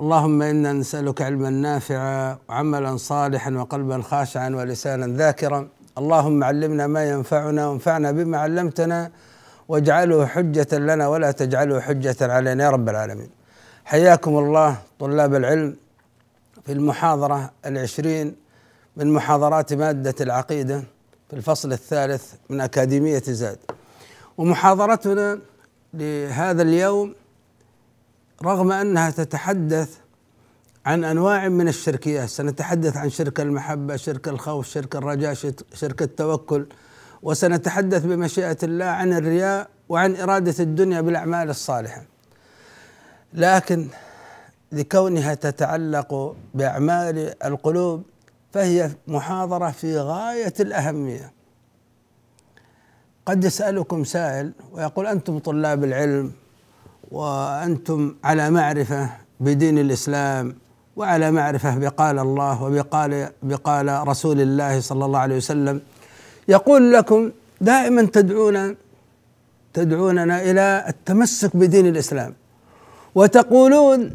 اللهم إنا نسألك علما نافعا وعملا صالحا وقلبا خاشعا ولسانا ذاكرا. اللهم علمنا ما ينفعنا وانفعنا بما علمتنا واجعله حجة لنا ولا تجعله حجة علينا يا رب العالمين. حياكم الله طلاب العلم في المحاضرة العشرين من محاضرات مادة العقيدة في الفصل الثالث من أكاديمية زاد ومحاضرتنا لهذا اليوم رغم أنها تتحدث عن أنواع من الشركيات سنتحدث عن شرك المحبة شرك الخوف شرك الرجاء شرك التوكل وسنتحدث بمشيئة الله عن الرياء وعن إرادة الدنيا بالأعمال الصالحة. لكن لكونها تتعلق بأعمال القلوب فهي محاضرة في غاية الأهمية. قد يسألكم سائل ويقول أنتم طلاب العلم وأنتم على معرفة بدين الإسلام وعلى معرفة بقال الله وبقال بقال رسول الله صلى الله عليه وسلم. يقول لكم دائما تدعون تدعوننا إلى التمسك بدين الإسلام. وتقولون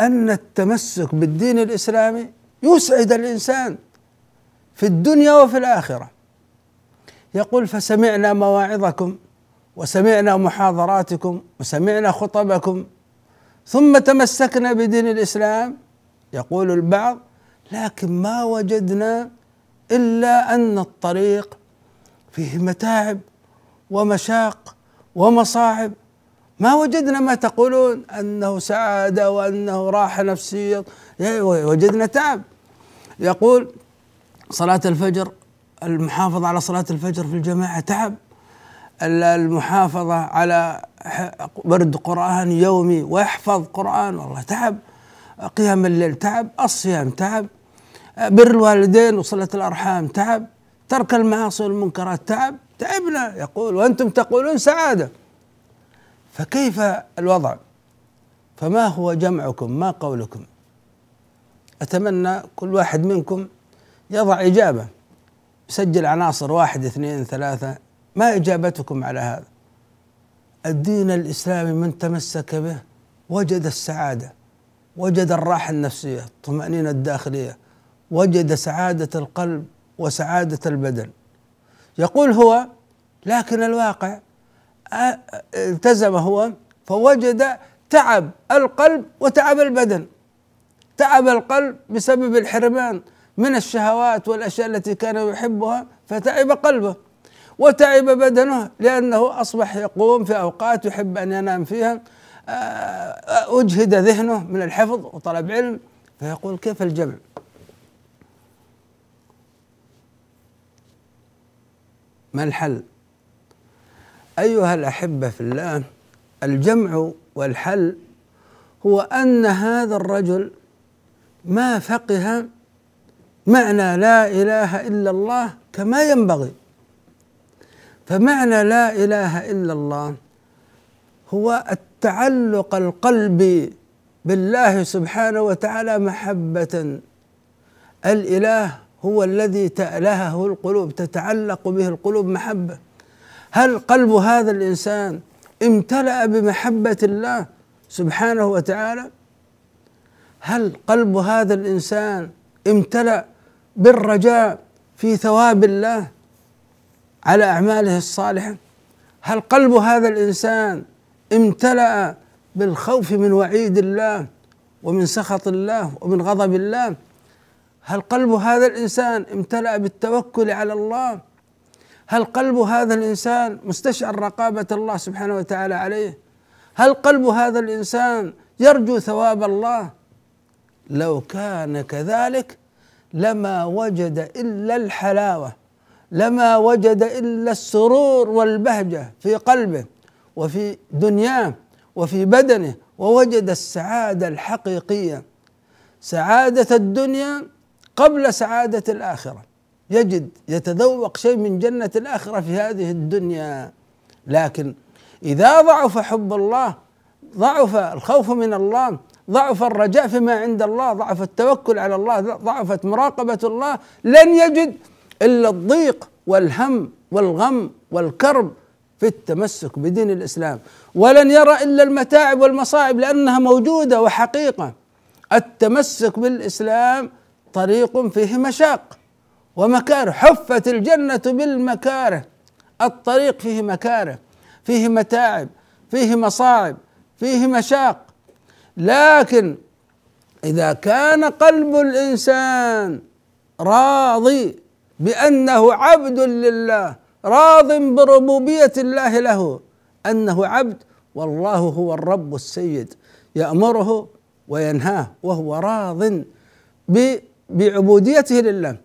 أن التمسك بالدين الإسلامي يسعد الإنسان في الدنيا وفي الآخرة. يقول فسمعنا مواعظكم. وسمعنا محاضراتكم وسمعنا خطبكم ثم تمسكنا بدين الإسلام. يقول البعض لكن ما وجدنا إلا أن الطريق فيه متاعب ومشاق ومصاعب. ما وجدنا ما تقولون أنه سعادة وأنه راحة نفسية. وجدنا تعب. يقول صلاة الفجر المحافظة على صلاة الفجر في الجماعة تعب. المحافظة على ورد قرآن يومي ويحفظ قرآن والله تعب. قيام الليل تعب الصيام تعب بر الوالدين وصلة الأرحام تعب ترك المعاصي والمنكرات تعب تعبنا. يقول وأنتم تقولون سعادة. فكيف الوضع؟ فما هو جمعكم؟ ما قولكم؟ أتمنى كل واحد منكم يضع إجابة. يسجل عناصر واحد اثنين ثلاثة. ما إجابتكم على هذا؟ الدين الإسلامي من تمسك به وجد السعادة وجد الراحة النفسية الطمأنينة الداخلية وجد سعادة القلب وسعادة البدن. يقول هو لكن الواقع التزم هو فوجد تعب القلب وتعب البدن. تعب القلب بسبب الحرمان من الشهوات والأشياء التي كان يحبها فتعب قلبه. وتعب بدنه لأنه أصبح يقوم في أوقات يحب أن ينام فيها آه، أجهد ذهنه من الحفظ وطلب علم فيقول كيف الجمع؟ ما الحل؟ أيها الأحبة في الله الجمع والحل هو أن هذا الرجل ما فقه معنى لا إله إلا الله كما ينبغي فمعنى لا إله إلا الله هو التعلق القلبي بالله سبحانه وتعالى محبة. الإله هو الذي تألهه القلوب تتعلق به القلوب محبة. هل قلب هذا الإنسان امتلأ بمحبة الله سبحانه وتعالى؟ هل قلب هذا الإنسان امتلأ بالرجاء في ثواب الله؟ على أعماله الصالحة. هل قلب هذا الإنسان امتلأ بالخوف من وعيد الله ومن سخط الله ومن غضب الله؟ هل قلب هذا الإنسان امتلأ بالتوكل على الله؟ هل قلب هذا الإنسان مستشعر رقابة الله سبحانه وتعالى عليه؟ هل قلب هذا الإنسان يرجو ثواب الله؟ لو كان كذلك لما وجد إلا الحلاوة. لما وجد إلا السرور والبهجة في قلبه وفي دنياه وفي بدنه ووجد السعادة الحقيقية. سعادة الدنيا قبل سعادة الآخرة. يجد يتذوق شيء من جنة الآخرة في هذه الدنيا. لكن إذا ضعف حب الله ضعف الخوف من الله ضعف الرجاء فيما عند الله ضعف التوكل على الله ضعفت مراقبة الله لن يجد إلا الضيق والهم والغم والكرب في التمسك بدين الإسلام. ولن يرى إلا المتاعب والمصائب لأنها موجودة وحقيقة. التمسك بالإسلام طريق فيه مشاق ومكاره. حفت الجنة بالمكاره. الطريق فيه مكاره فيه متاعب فيه مصاعب فيه مشاق. لكن إذا كان قلب الإنسان راضي بأنه عبد لله راض بربوبية الله له. أنه عبد والله هو الرب السيد. يأمره وينهاه وهو راض بعبوديته لله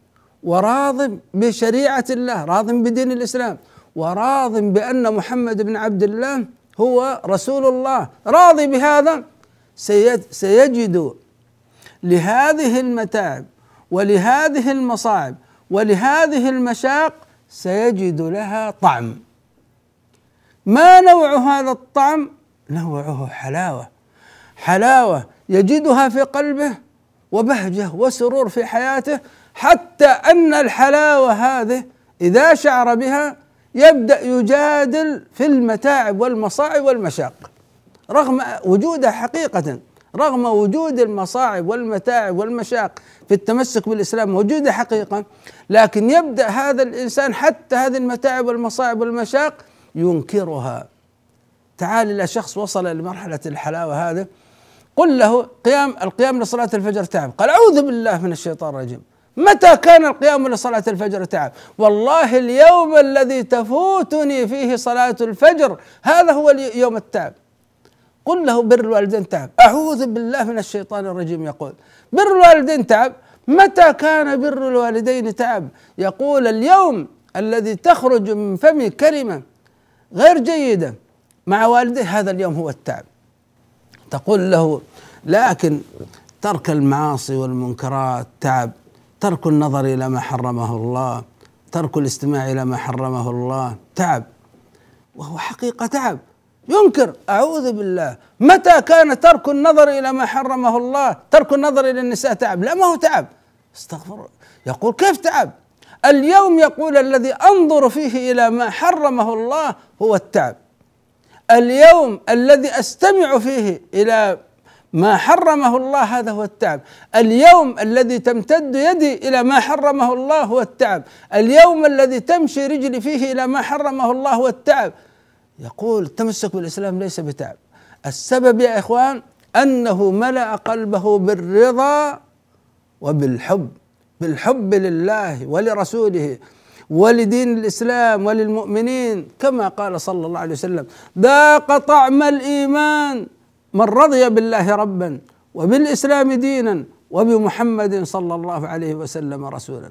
وراض بشريعة الله راض بدين الإسلام وراض بأن محمد بن عبد الله هو رسول الله. راضي بهذا؟ سيجد لهذه المتاعب ولهذه المصاعب ولهذه المشاق سيجد لها طعم. ما نوع هذا الطعم؟ نوعه حلاوة. حلاوة يجدها في قلبه وبهجة وسرور في حياته حتى أن الحلاوة هذه إذا شعر بها يبدأ يجادل في المتاعب والمصاعب والمشاق. رغم وجودها حقيقة رغم وجود المصاعب والمتاعب والمشاق في التمسك بالإسلام موجودة حقيقة لكن يبدأ هذا الإنسان حتى هذه المتاعب والمصاعب والمشاق ينكرها. تعال إلى شخص وصل لمرحله الحلاوة هذا قل له قيام القيام لصلاة الفجر تعب. قال أعوذ بالله من الشيطان الرجيم. متى كان القيام لصلاة الفجر تعب؟ والله اليوم الذي تفوتني فيه صلاة الفجر هذا هو يوم التعب. قل له بر الوالدين تعب. أعوذ بالله من الشيطان الرجيم. يقول بر الوالدين تعب؟ متى كان بر الوالدين تعب؟ يقول اليوم الذي تخرج من فمي كلمة غير جيدة مع والديه هذا اليوم هو التعب. تقول له لكن ترك المعاصي والمنكرات تعب ترك النظر إلى ما حرمه الله ترك الاستماع إلى ما حرمه الله تعب. وهو حقيقة تعب. ينكر. أعوذ بالله. متى كان ترك النظر إلى ما حرمه الله؟ ترك النظر إلى النساء تعب. لا ما هو تعب. استغفر يقول كيف تعب؟ اليوم يقول الذي أنظر فيه إلى ما حرمه الله هو التعب. اليوم الذي أستمع فيه إلى ما حرمه الله هذا هو التعب. اليوم الذي تمتد يدي إلى ما حرمه الله هو التعب. اليوم الذي تمشي رجلي فيه إلى ما حرمه الله هو التعب. يقول التمسك بالإسلام ليس بتعب. السبب يا إخوان أنه ملأ قلبه بالرضا وبالحب بالحب لله ولرسوله ولدين الإسلام وللمؤمنين. كما قال صلى الله عليه وسلم ذاق طعم الإيمان من رضي بالله ربا وبالإسلام دينا وبمحمد صلى الله عليه وسلم رسولا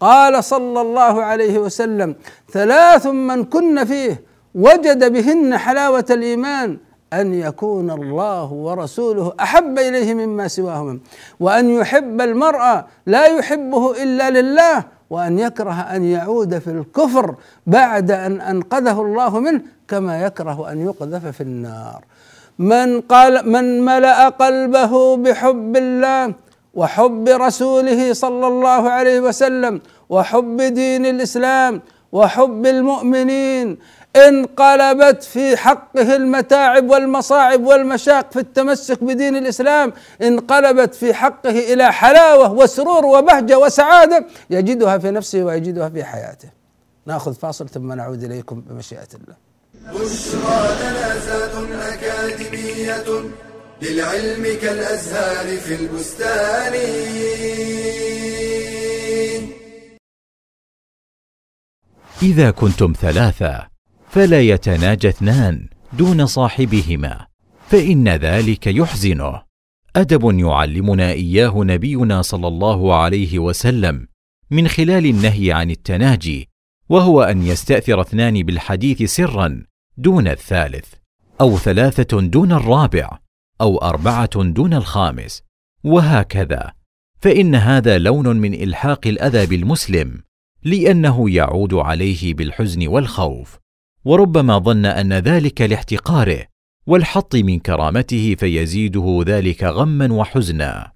قال صلى الله عليه وسلم ثلاث من كن فيه وجد بهن حلاوة الإيمان أن يكون الله ورسوله أحب إليه مما سواهما وأن يحب المرء لا يحبه إلا لله وأن يكره أن يعود في الكفر بعد أن أنقذه الله منه كما يكره أن يقذف في النار. من قال من ملأ قلبه بحب الله وحب رسوله صلى الله عليه وسلم وحب دين الإسلام وحب المؤمنين انقلبت في حقه المتاعب والمصاعب والمشاق في التمسك بدين الإسلام انقلبت في حقه إلى حلاوة وسرور وبهجة وسعادة يجدها في نفسه ويجدها في حياته. ناخذ فاصل ثم نعود إليكم بمشيئة الله. بشرى لنا أكاديمية للعلم كالأزهار في البستان. إذا كنتم ثلاثة فلا يتناجى اثنان دون صاحبهما فإن ذلك يحزنه. أدب يعلمنا إياه نبينا صلى الله عليه وسلم من خلال النهي عن التناجي وهو أن يستأثر اثنان بالحديث سرا دون الثالث أو ثلاثة دون الرابع أو أربعة دون الخامس وهكذا. فإن هذا لون من إلحاق الاذى بالمسلم لأنه يعود عليه بالحزن والخوف. وربما ظن أن ذلك لاحتقاره والحط من كرامته فيزيده ذلك غما وحزنا.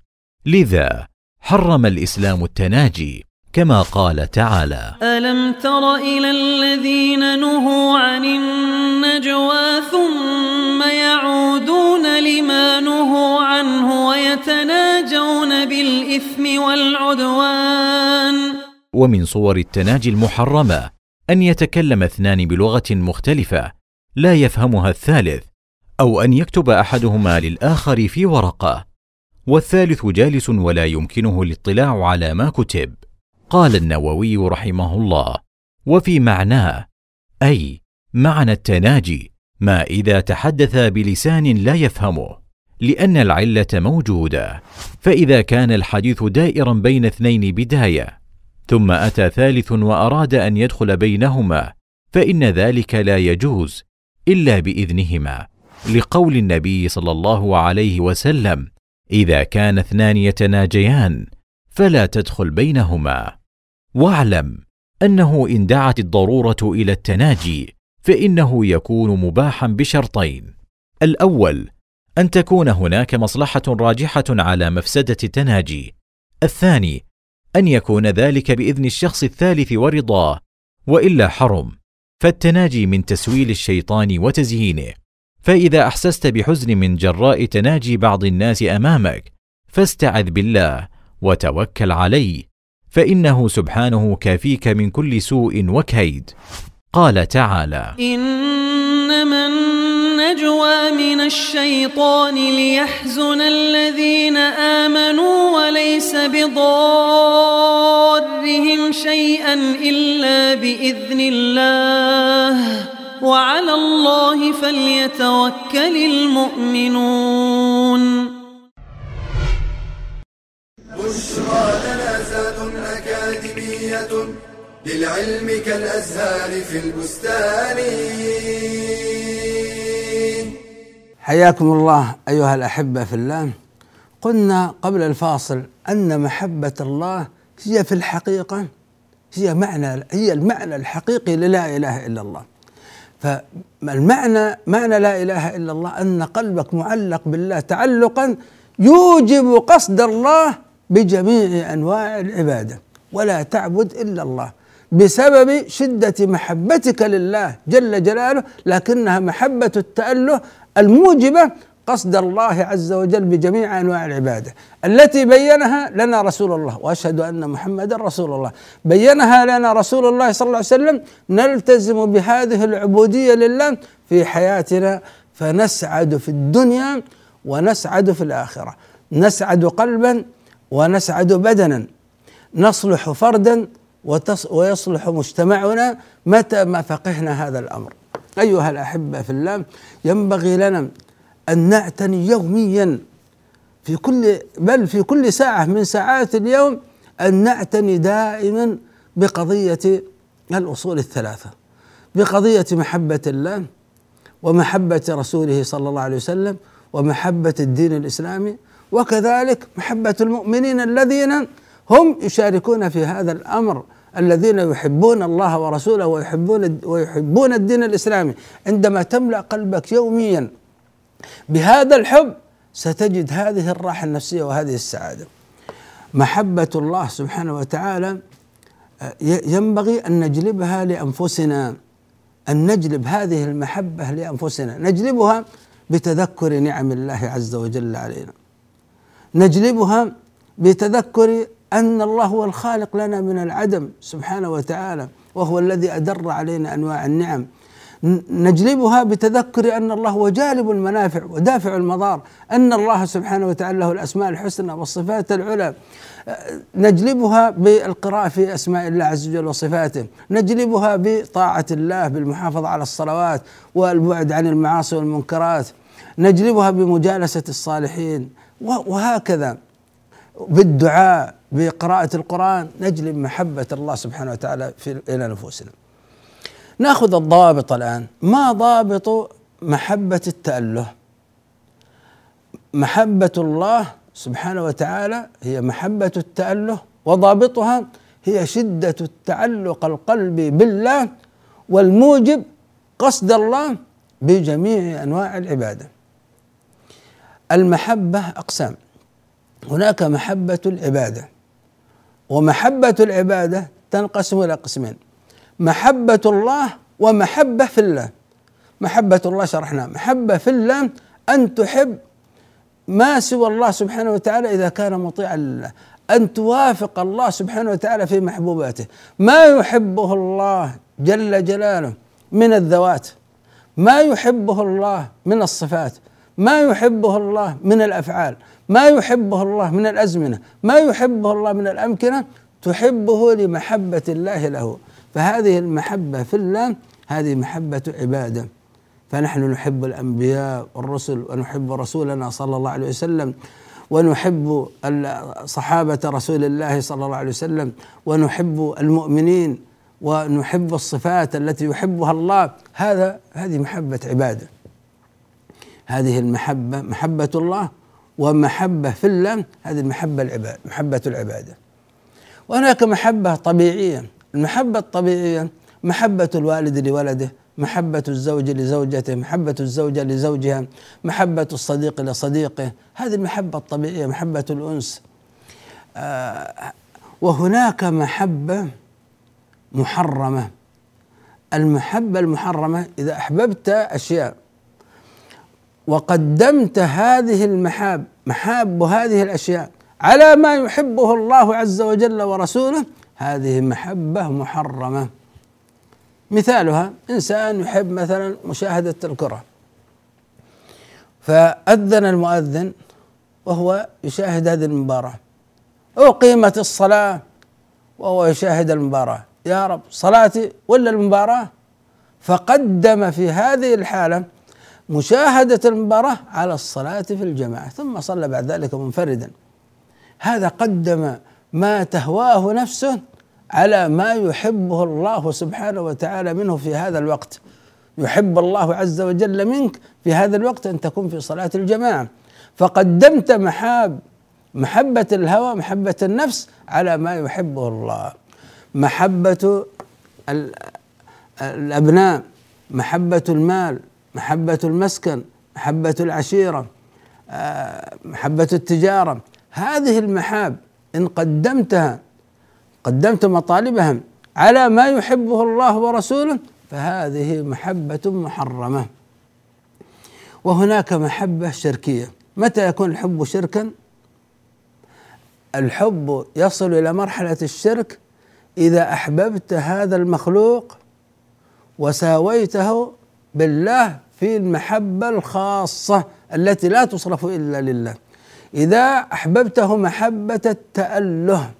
لذا حرم الإسلام التناجي كما قال تعالى ألم تر إلى الذين نهوا عن النجوى ثم يعودون لما نهوا عنه ويتناجون بالإثم والعدوان؟ ومن صور التناجي المحرمة أن يتكلم اثنان بلغة مختلفة لا يفهمها الثالث أو أن يكتب أحدهما للآخر في ورقة. والثالث جالس ولا يمكنه الاطلاع على ما كتب. قال النووي رحمه الله وفي معناه أي معنى التناجي ما إذا تحدث بلسان لا يفهمه لأن العلة موجودة. فإذا كان الحديث دائرا بين اثنين بداية ثم أتى ثالث وأراد أن يدخل بينهما فإن ذلك لا يجوز إلا بإذنهما. لقول النبي صلى الله عليه وسلم إذا كان اثنان يتناجيان فلا تدخل بينهما. واعلم أنه إن دعت الضرورة إلى التناجي فإنه يكون مباحا بشرطين. الأول أن تكون هناك مصلحة راجحة على مفسدة التناجي. الثاني أن يكون ذلك بإذن الشخص الثالث ورضاه وإلا حرم. فالتناجي من تسويل الشيطان وتزيينه. فإذا أحسست بحزن من جراء تناجي بعض الناس أمامك فاستعذ بالله وتوكل عليه فإنه سبحانه كافيك من كل سوء وكيد. قال تعالى إنما النجوى من الشيطان ليحزن الذين آمنوا وليس بضارهم شيئا إلا بإذن الله. وعلى الله فليتوكل المؤمنون. بشرى لنا زاد أكاديمية للعلم كالأزهار في البستان. حياكم الله أيها الأحبة في الله. قلنا قبل الفاصل أن محبة الله هي في الحقيقة هي معنى هي المعنى الحقيقي للا إله إلا الله. فالمعنى معنى لا إله إلا الله أن قلبك معلق بالله تعلقا يوجب قصد الله بجميع أنواع العبادة. ولا تعبد إلا الله. بسبب شدة محبتك لله جل جلاله لكنها محبة التأله الموجبة قصد الله عز وجل بجميع أنواع العبادة. التي بينها لنا رسول الله وأشهد أن محمدا رسول الله. بينها لنا رسول الله صلى الله عليه وسلم نلتزم بهذه العبودية لله في حياتنا فنسعد في الدنيا ونسعد في الآخرة. نسعد قلبا ونسعد بدنا. نصلح فردا ويصلح مجتمعنا متى ما فقهنا هذا الأمر. أيها الأحبة في الله ينبغي لنا أن نعتني يوميا في كل بل في كل ساعة من ساعات اليوم أن نعتني دائما بقضية الأصول الثلاثة. بقضية محبة الله ومحبة رسوله صلى الله عليه وسلم ومحبة الدين الإسلامي وكذلك محبة المؤمنين الذين هم يشاركون في هذا الأمر الذين يحبون الله ورسوله ويحبون ويحبون الدين الإسلامي. عندما تملأ قلبك يوميا بهذا الحب ستجد هذه الراحة النفسية وهذه السعادة. محبة الله سبحانه وتعالى ينبغي أن نجلبها لأنفسنا. أن نجلب هذه المحبة لأنفسنا. نجلبها بتذكر نعم الله عز وجل علينا. نجلبها بتذكر أن الله هو الخالق لنا من العدم سبحانه وتعالى وهو الذي أدر علينا أنواع النعم. نجلبها بتذكر أن الله هو جالب المنافع ودافع المضار أن الله سبحانه وتعالى له الأسماء الحسنى والصفات العلى. نجلبها بالقراءة في أسماء الله عز وجل وصفاته. نجلبها بطاعة الله بالمحافظة على الصلوات والبعد عن المعاصي والمنكرات. نجلبها بمجالسة الصالحين وهكذا. بالدعاء بقراءة القرآن نجلب محبة الله سبحانه وتعالى في إلى نفوسنا نأخذ الضوابط الآن ما ضابط محبة التأله محبة الله سبحانه وتعالى هي محبة التأله وضابطها هي شدة التعلق القلبي بالله والموجب قصد الله بجميع أنواع العبادة. المحبة أقسام. هناك محبة العبادة ومحبة العبادة تنقسم إلى قسمين. محبة الله ومحبة في الله. محبة الله شرحنا، محبة في الله أن تحب ما سوى الله سبحانه وتعالى إذا كان مطيعا لله. أن توافق الله سبحانه وتعالى في محبوباته. ما يحبه الله جل جلاله من الذوات. ما يحبه الله من الصفات. ما يحبه الله من الأفعال. ما يحبه الله من الأزمنة ما يحبه الله من الأمكنة تحبه لمحبة الله له. فهذه المحبة في الله هذه محبة عبادة. فنحن نحب الأنبياء والرسل ونحب رسولنا صلى الله عليه وسلم ونحب صحابة رسول الله صلى الله عليه وسلم ونحب المؤمنين ونحب الصفات التي يحبها الله. هذا هذه محبة عبادة. هذه المحبه محبة الله ومحبة في الله هذه المحبة العباد محبة العبادة. وهناك محبة طبيعية. المحبة الطبيعية محبة الوالد لولده محبة الزوج لزوجته محبة الزوجة لزوجها محبة الصديق لصديقه. هذه المحبة الطبيعية محبة الأنس. آه وهناك محبة محرمة. المحبة المحرمة إذا أحببت أشياء وقدمت هذه المحاب محاب هذه الأشياء على ما يحبه الله عز وجل ورسوله هذه محبة محرمة. مثالها إنسان يحب مثلا مشاهدة الكرة. فأذن المؤذن وهو يشاهد هذه المباراة. أقيمت الصلاة وهو يشاهد المباراة. يا رب صلاتي ولا المباراة؟ فقدم في هذه الحالة مشاهدة المباراة على الصلاة في الجماعة ثم صلى بعد ذلك منفردا. هذا قدم ما تهواه نفسه على ما يحبه الله سبحانه وتعالى منه في هذا الوقت. يحب الله عز وجل منك في هذا الوقت أن تكون في صلاة الجماعة. فقدمت محاب محبة الهوى محبة النفس على ما يحبه الله. محبة الأبناء محبة المال محبة المسكن محبة العشيرة آه، محبة التجارة. هذه المحاب إن قدمتها قدمت مطالبهم على ما يحبه الله ورسوله فهذه محبة محرمة. وهناك محبة شركية. متى يكون الحب شركا؟ الحب يصل إلى مرحلة الشرك إذا أحببت هذا المخلوق وساويته بالله في المحبة الخاصة التي لا تصرف إلا لله. إذا أحببته محبة التأله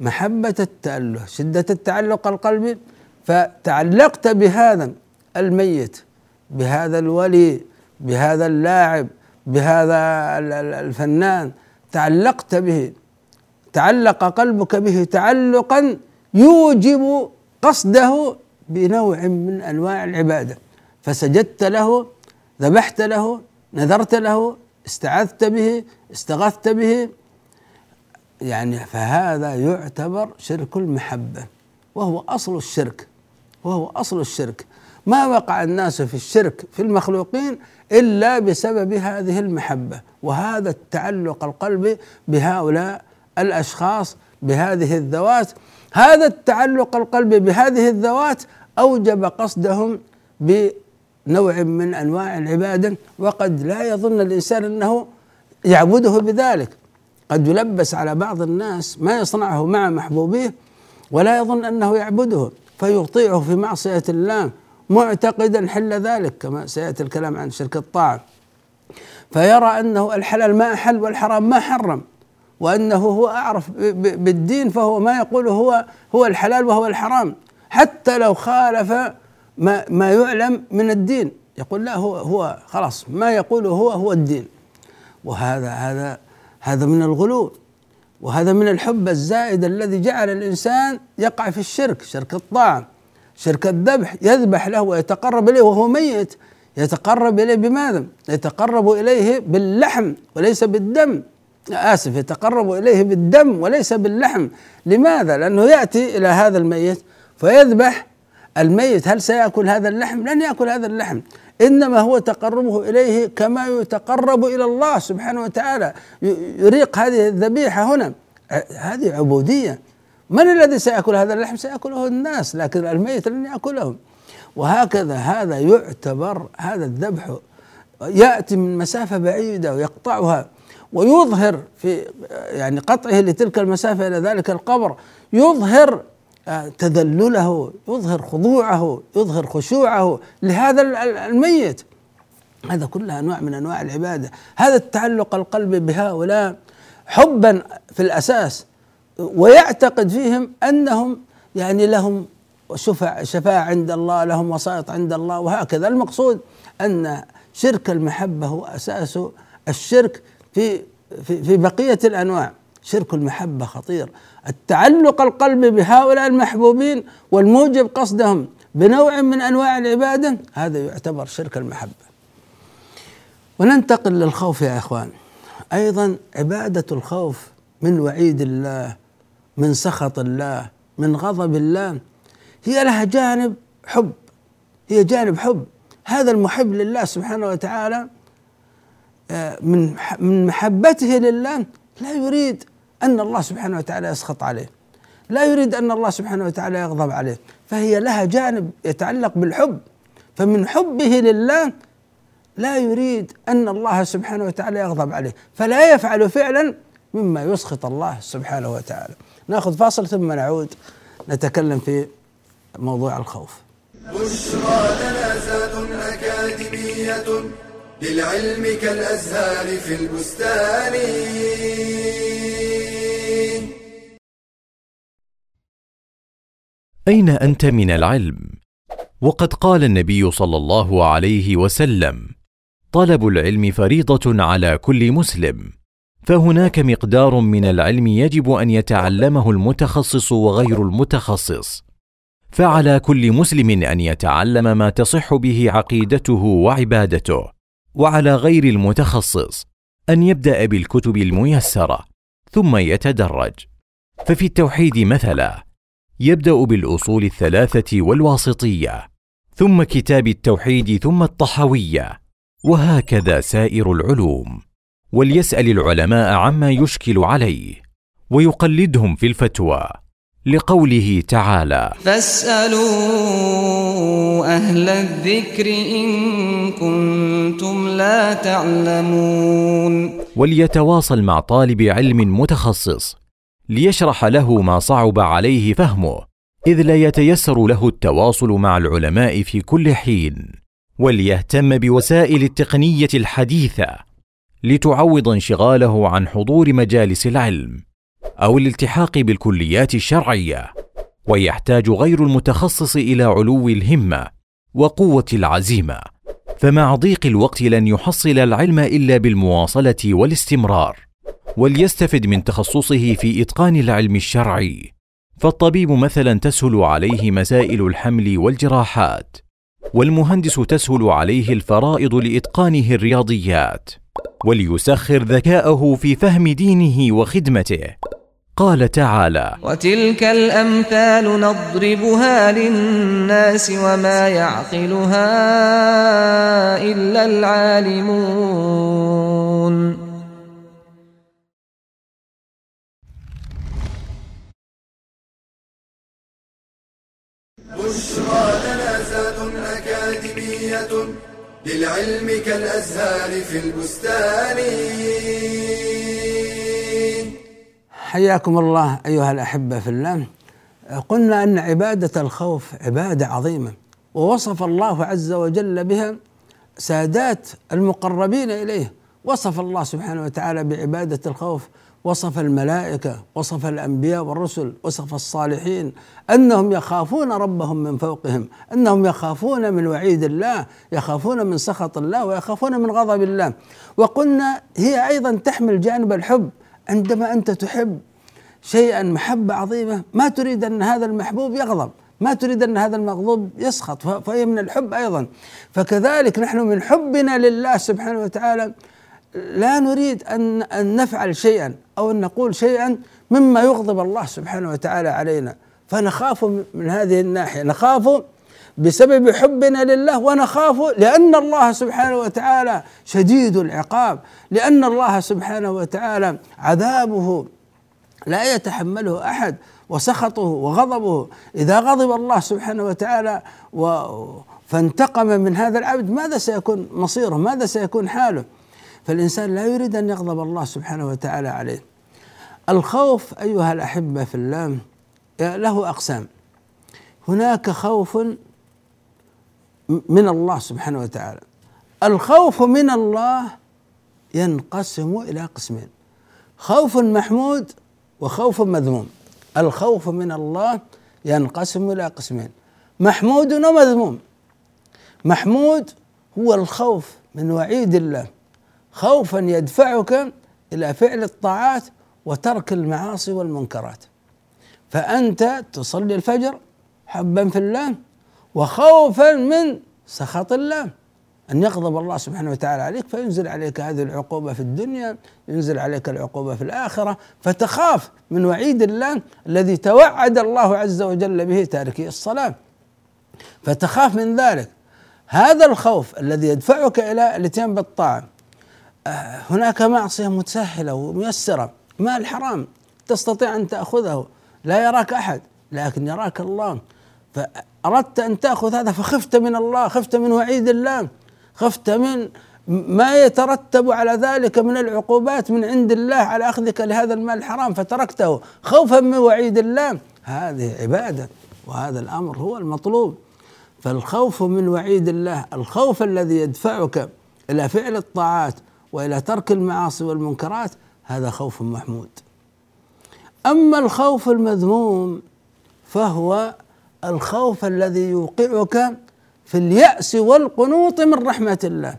محبة التأله شدة التعلق القلبي فتعلقت بهذا الميت بهذا الولي بهذا اللاعب بهذا الفنان تعلقت به تعلق قلبك به تعلقا يوجب قصده بنوع من أنواع العبادة. فسجدت له ذبحت له نذرت له استعذت به استغثت به. يعني فهذا يعتبر شرك المحبة وهو أصل الشرك وهو أصل الشرك. ما وقع الناس في الشرك في المخلوقين إلا بسبب هذه المحبة وهذا التعلق القلبي بهؤلاء الأشخاص بهذه الذوات. هذا التعلق القلبي بهذه الذوات أوجب قصدهم بنوع من أنواع العبادة وقد لا يظن الإنسان أنه يعبده بذلك. قد يلبس على بعض الناس ما يصنعه مع محبوبيه ولا يظن أنه يعبده فيطيعه في معصية الله معتقدا حل ذلك كما سيأتي الكلام عن شرك الطاعة. فيرى أنه الحلال ما أحل والحرام ما حرم وأنه هو أعرف بالدين فهو ما يقول هو هو الحلال وهو الحرام. حتى لو خالف ما ما يعلم من الدين. يقول لا هو هو خلاص ما يقوله هو هو الدين. وهذا هذا هذا من الغلو. وهذا من الحب الزائد الذي جعل الإنسان يقع في الشرك شرك الطاعة شرك الذبح يذبح له ويتقرب إليه وهو ميت. يتقرب إليه بماذا؟ يتقرب إليه باللحم وليس بالدم. آسف يتقرب إليه بالدم وليس باللحم. لماذا؟ لأنه يأتي إلى هذا الميت فيذبح الميت هل سيأكل هذا اللحم؟ لن يأكل هذا اللحم. إنما هو تقربه إليه كما يتقرب إلى الله سبحانه وتعالى. يريق هذه الذبيحة هنا. هذه عبودية. من الذي سيأكل هذا اللحم؟ سيأكله الناس لكن الميت لن يأكله. وهكذا هذا يعتبر هذا الذبح يأتي من مسافة بعيدة ويقطعها ويظهر في يعني قطعه لتلك المسافة إلى ذلك القبر يظهر تذلله يظهر خضوعه يظهر خشوعه لهذا الميت. هذا كلها أنواع من أنواع العبادة. هذا التعلق القلب بهؤلاء حبا في الأساس. ويعتقد فيهم أنهم يعني لهم شفع شفاعة عند الله لهم وسائط عند الله. وهكذا المقصود أن شرك المحبة هو أساس الشرك في في, في بقية الأنواع. شرك المحبة خطير. التعلق القلب بهؤلاء المحبوبين والموجب قصدهم بنوع من أنواع العبادة هذا يعتبر شرك المحبة. وننتقل للخوف يا إخوان. أيضا عبادة الخوف من وعيد الله من سخط الله من غضب الله هي لها جانب حب هي جانب حب هذا المحب لله سبحانه وتعالى آه، من من محبته لله لا يريد أن الله سبحانه وتعالى يسخط عليه. لا يريد أن الله سبحانه وتعالى يغضب عليه. فهي لها جانب يتعلق بالحب. فمن حبه لله لا يريد أن الله سبحانه وتعالى يغضب عليه. فلا يفعل فعلا مما يسخط الله سبحانه وتعالى. نأخذ فاصل ثم نعود نتكلم في موضوع الخوف. بشرى لنا أكاديمية للعلم كالأزهار في البستان. أين أنت من العلم؟ وقد قال النبي صلى الله عليه وسلم طلب العلم فريضة على كل مسلم فهناك مقدار من العلم يجب أن يتعلمه المتخصص وغير المتخصص فعلى كل مسلم أن يتعلم ما تصح به عقيدته وعبادته وعلى غير المتخصص أن يبدأ بالكتب الميسرة ثم يتدرج. ففي التوحيد مثلا يبدأ بالأصول الثلاثة والواسطية ثم كتاب التوحيد ثم الطحويه وهكذا سائر العلوم. وليسأل العلماء عما يشكل عليه ويقلدهم في الفتوى لقوله تعالى فاسألوا أهل الذكر إن كنتم لا تعلمون. وليتواصل مع طالب علم متخصص ليشرح له ما صعب عليه فهمه إذ لا يتيسر له التواصل مع العلماء في كل حين وليهتم بوسائل التقنية الحديثة لتعوض انشغاله عن حضور مجالس العلم أو الالتحاق بالكليات الشرعية ويحتاج غير المتخصص إلى علو الهمة وقوة العزيمة فمع ضيق الوقت لن يحصل العلم إلا بالمواصلة والاستمرار. وليستفد من تخصصه في إتقان العلم الشرعي. فالطبيب مثلا تسهل عليه مسائل الحمل والجراحات والمهندس تسهل عليه الفرائض لإتقانه الرياضيات وليسخر ذكاءه في فهم دينه وخدمته. قال تعالى وتلك الأمثال نضربها للناس وما يعقلها إلا العالمون. بشرى لنا زاد أكاديمية للعلم كالأزهار في البستان. حياكم الله أيها الأحبة في الله. قلنا أن عبادة الخوف عبادة عظيمة ووصف الله عز وجل بها سادات المقربين إليه. وصف الله سبحانه وتعالى بعبادة الخوف وصف الملائكة وصف الأنبياء والرسل وصف الصالحين أنهم يخافون ربهم من فوقهم أنهم يخافون من وعيد الله يخافون من سخط الله ويخافون من غضب الله. وقلنا هي أيضا تحمل جانب الحب. عندما أنت تحب شيئا محبة عظيمة ما تريد أن هذا المحبوب يغضب ما تريد أن هذا المغضوب يسخط فهي من الحب أيضا. فكذلك نحن من حبنا لله سبحانه وتعالى لا نريد ان أن نفعل شيئا أو أن نقول شيئا مما يغضب الله سبحانه وتعالى علينا. فنخاف من هذه الناحية. نخاف بسبب حبنا لله ونخاف لأن الله سبحانه وتعالى شديد العقاب. لأن الله سبحانه وتعالى عذابه لا يتحمله أحد وسخطه وغضبه. إذا غضب الله سبحانه وتعالى و فانتقم من هذا العبد ماذا سيكون مصيره؟ ماذا سيكون حاله؟ فالإنسان لا يريد أن يغضب الله سبحانه وتعالى عليه. الخوف أيها الأحبة في الله له أقسام. هناك خوف من الله سبحانه وتعالى. الخوف من الله ينقسم إلى قسمين خوف محمود وخوف مذموم. الخوف من الله ينقسم إلى قسمين محمود ومذموم. محمود هو الخوف من وعيد الله. خوفا يدفعك إلى فعل الطاعات وترك المعاصي والمنكرات. فأنت تصلي الفجر حبا في الله وخوفا من سخط الله. أن يغضب الله سبحانه وتعالى عليك فينزل عليك هذه العقوبة في الدنيا ينزل عليك العقوبة في الآخرة. فتخاف من وعيد الله الذي توعد الله عز وجل به تاركي الصلاة. فتخاف من ذلك. هذا الخوف الذي يدفعك إلى الاتيان بالطاعة هناك معصية متسهلة وميسرة مال حرام تستطيع أن تأخذه لا يراك أحد لكن يراك الله. فأردت أن تأخذ هذا فخفت من الله خفت من وعيد الله خفت من ما يترتب على ذلك من العقوبات من عند الله على أخذك لهذا المال الحرام فتركته خوفا من وعيد الله. هذه عبادة وهذا الأمر هو المطلوب. فالخوف من وعيد الله الخوف الذي يدفعك إلى فعل الطاعات وإلى ترك المعاصي والمنكرات هذا خوف محمود. أما الخوف المذموم فهو الخوف الذي يوقعك في اليأس والقنوط من رحمة الله.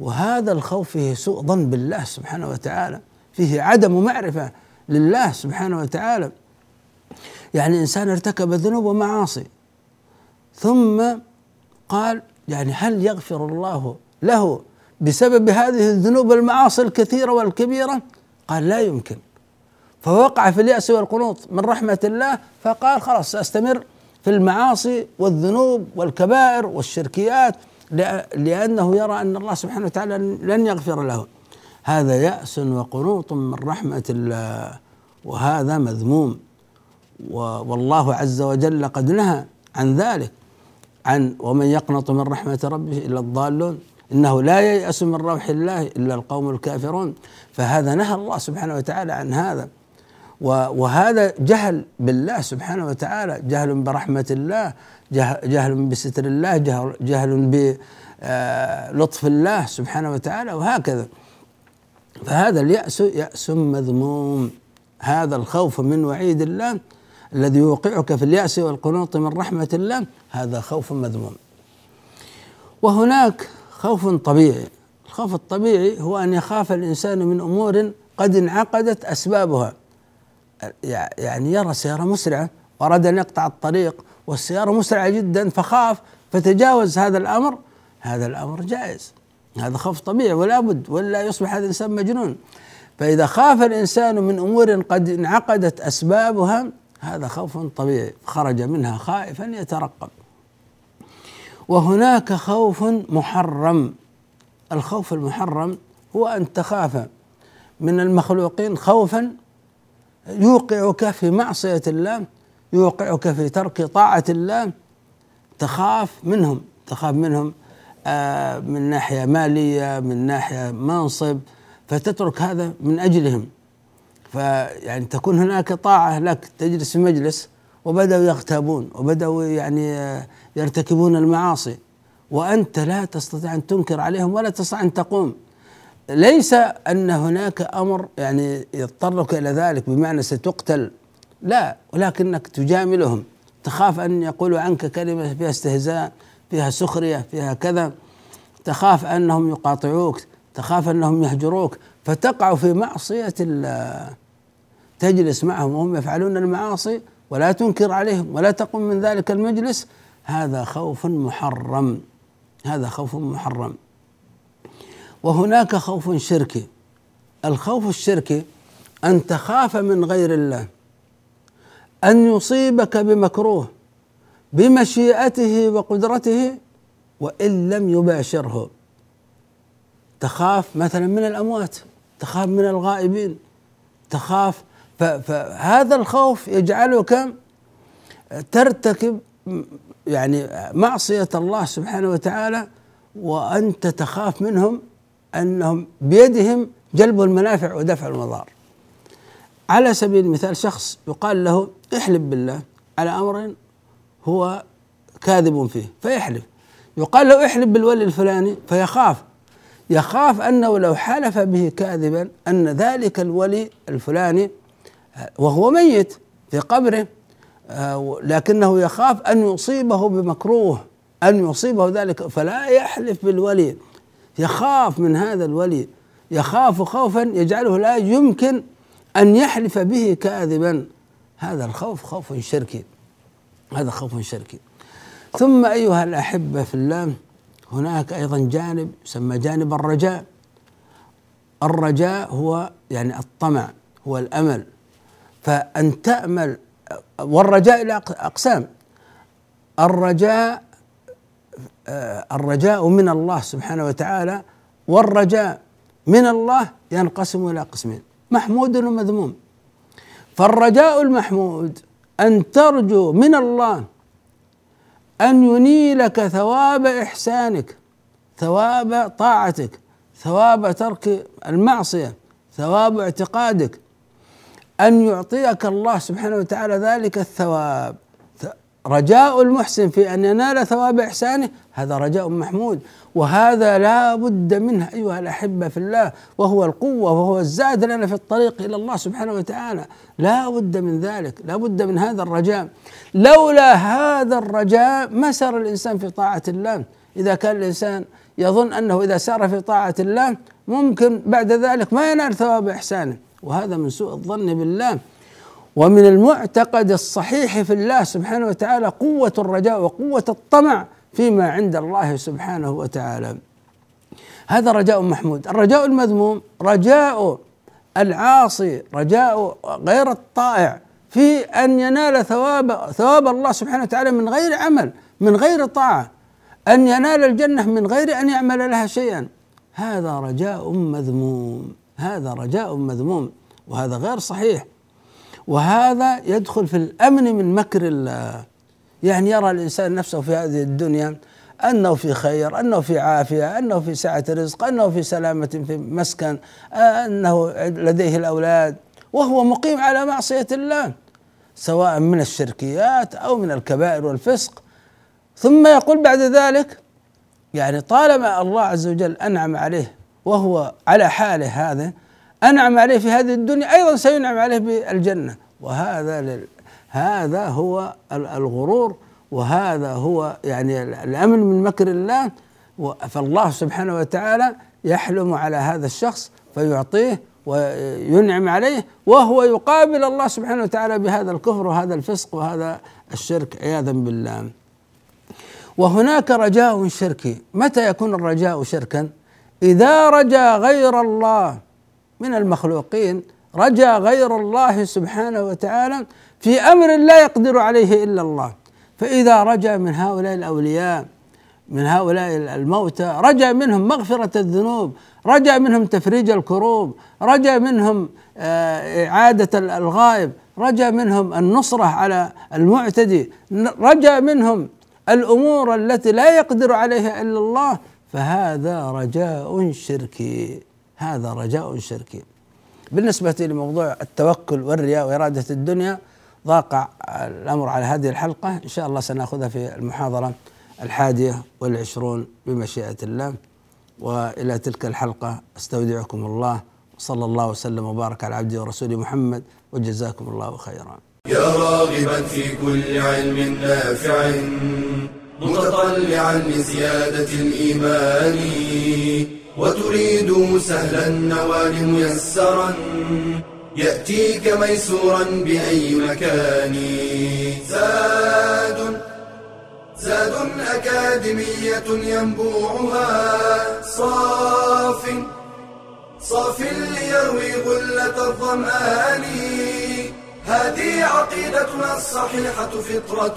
وهذا الخوف فيه سوء ظن بالله سبحانه وتعالى فيه عدم معرفة لله سبحانه وتعالى. يعني إنسان ارتكب ذنوب ومعاصي ثم قال يعني هل يغفر الله له بسبب هذه الذنوب والمعاصي الكثيرة والكبيرة؟ قال لا يمكن. فوقع في اليأس والقنوط من رحمة الله فقال خلاص سأستمر في المعاصي والذنوب والكبائر والشركيات لأنه يرى أن الله سبحانه وتعالى لن يغفر له. هذا يأس وقنوط من رحمة الله وهذا مذموم. والله عز وجل قد نهى عن ذلك عن ومن يقنط من رحمة ربه إلا الضالون. إنه لا ييأس من روح الله إلا القوم الكافرون. فهذا نهى الله سبحانه وتعالى عن هذا. وهذا جهل بالله سبحانه وتعالى. جهل برحمة الله جهل بستر الله جهل, جهل بلطف الله سبحانه وتعالى وهكذا. فهذا اليأس يأس مذموم. هذا الخوف من وعيد الله الذي يوقعك في اليأس والقنوط من رحمة الله هذا خوف مذموم. وهناك خوف طبيعي. الخوف الطبيعي هو أن يخاف الإنسان من أمور قد انعقدت أسبابها. يعني يرى سياره مسرعة واراد أن يقطع الطريق والسيارة مسرعة جدا فخاف فتجاوز هذا الأمر. هذا الأمر جائز. هذا خوف طبيعي ولا بد ولا يصبح هذا الإنسان مجنون. فإذا خاف الإنسان من أمور قد انعقدت أسبابها هذا خوف طبيعي. خرج منها خائفا يترقب. وهناك خوف محرم. الخوف المحرم هو أن تخاف من المخلوقين خوفا يوقعك في معصية الله يوقعك في ترك طاعة الله. تخاف منهم تخاف منهم آه من ناحية مالية من ناحية منصب فتترك هذا من أجلهم. فيعني تكون هناك طاعة لك تجلس في مجلس وبدأوا يغتابون وبدأوا يعني يرتكبون المعاصي. وأنت لا تستطيع أن تنكر عليهم ولا تستطيع أن تقوم. ليس أن هناك أمر يعني يضطرك إلى ذلك بمعنى ستقتل. لا ولكنك تجاملهم. تخاف أن يقولوا عنك كلمة فيها استهزاء فيها سخرية فيها كذا. تخاف أنهم يقاطعوك تخاف أنهم يهجروك. فتقع في معصية الله. تجلس معهم وهم يفعلون المعاصي. ولا تنكر عليهم ولا تقوم من ذلك المجلس هذا خوف محرم. هذا خوف محرم. وهناك خوف شركي. الخوف الشركي أن تخاف من غير الله أن يصيبك بمكروه بمشيئته وقدرته وإن لم يباشره. تخاف مثلا من الأموات تخاف من الغائبين تخاف فهذا الخوف يجعلك ترتكب يعني معصية الله سبحانه وتعالى وأنت تخاف منهم أنهم بيدهم جلب المنافع ودفع المضار. على سبيل المثال شخص يقال له احلف بالله على أمر هو كاذب فيه فيحلف. يقال له احلف بالولي الفلاني فيخاف. يخاف أنه لو حلف به كاذبا أن ذلك الولي الفلاني وهو ميت في قبره آه، لكنه يخاف أن يصيبه بمكروه أن يصيبه ذلك فلا يحلف بالولي. يخاف من هذا الولي. يخاف خوفا يجعله لا يمكن أن يحلف به كاذبا. هذا الخوف خوف شركي. هذا خوف شركي. ثم أيها الأحبة في الله هناك أيضا جانب يسمى جانب الرجاء. الرجاء هو يعني الطمع هو الأمل. فأن تأمل والرجاء إلى أقسام. الرجاء آه، الرجاء من الله سبحانه وتعالى والرجاء من الله ينقسم إلى قسمين محمود ومذموم. فالرجاء المحمود أن ترجو من الله أن ينيلك ثواب إحسانك ثواب طاعتك ثواب ترك المعصية ثواب اعتقادك أن يعطيك الله سبحانه وتعالى ذلك الثواب. رجاء المحسن في أن ينال ثواب إحسانه هذا رجاء محمود. وهذا لا بد منه أيها الأحبة في الله وهو القوة وهو الزاد لنا في الطريق إلى الله سبحانه وتعالى. لا بد من ذلك لا بد من هذا الرجاء. لولا هذا الرجاء ما سار الإنسان في طاعة الله. إذا كان الإنسان يظن أنه إذا سار في طاعة الله ممكن بعد ذلك ما ينال ثواب إحسانه. وهذا من سوء الظن بالله. ومن المعتقد الصحيح في الله سبحانه وتعالى قوة الرجاء وقوة الطمع فيما عند الله سبحانه وتعالى. هذا رجاء محمود. الرجاء المذموم رجاء العاصي رجاء غير الطائع. في أن ينال ثواب ثواب الله سبحانه وتعالى من غير عمل من غير طاعة. أن ينال الجنة من غير أن يعمل لها شيئا. هذا رجاء مذموم. هذا رجاء مذموم وهذا غير صحيح. وهذا يدخل في الأمن من مكر الله. يعني يرى الإنسان نفسه في هذه الدنيا أنه في خير، أنه في عافية، أنه في سعة رزق، أنه في سلامة في مسكن، أنه لديه الأولاد وهو مقيم على معصية الله سواء من الشركيات أو من الكبائر والفسق. ثم يقول بعد ذلك يعني طالما الله عز وجل أنعم عليه وهو على حاله هذا أنعم عليه في هذه الدنيا أيضا سينعم عليه بالجنة. وهذا هذا هو الغرور وهذا هو يعني الأمن من مكر الله. فالله سبحانه وتعالى يحلم على هذا الشخص فيعطيه وينعم عليه وهو يقابل الله سبحانه وتعالى بهذا الكفر وهذا الفسق وهذا الشرك عياذا بالله. وهناك رجاء شركي. متى يكون الرجاء شركا؟ إذا رجا غير الله من المخلوقين رجا غير الله سبحانه وتعالى في أمر لا يقدر عليه إلا الله. فإذا رجا من هؤلاء الأولياء من هؤلاء الموتى رجا منهم مغفرة الذنوب رجا منهم تفريج الكروب رجا منهم آه، إعادة الغائب رجا منهم النصرة على المعتدي رجا منهم الأمور التي لا يقدر عليها إلا الله. فهذا رجاء شركي. هذا رجاء شركي. بالنسبة لموضوع التوكل والرياء وإرادة الدنيا ضاق الأمر على هذه الحلقة. إن شاء الله سنأخذها في المحاضرة الحادية والعشرون بمشيئة الله. وإلى تلك الحلقة أستودعكم الله. صلى الله وسلم وبارك على عبده ورسوله محمد. وجزاكم الله خيرا. يا راغبا في كل علم نافع. متطلعا لزيادة الإيمان وتريد سهلا النوال ميسرا يأتيك ميسورا بأي مكان. زاد زاد أكاديمية ينبوعها صاف صاف ليروي غلة الظمآن. هذه عقيدتنا الصحيحة فطرة.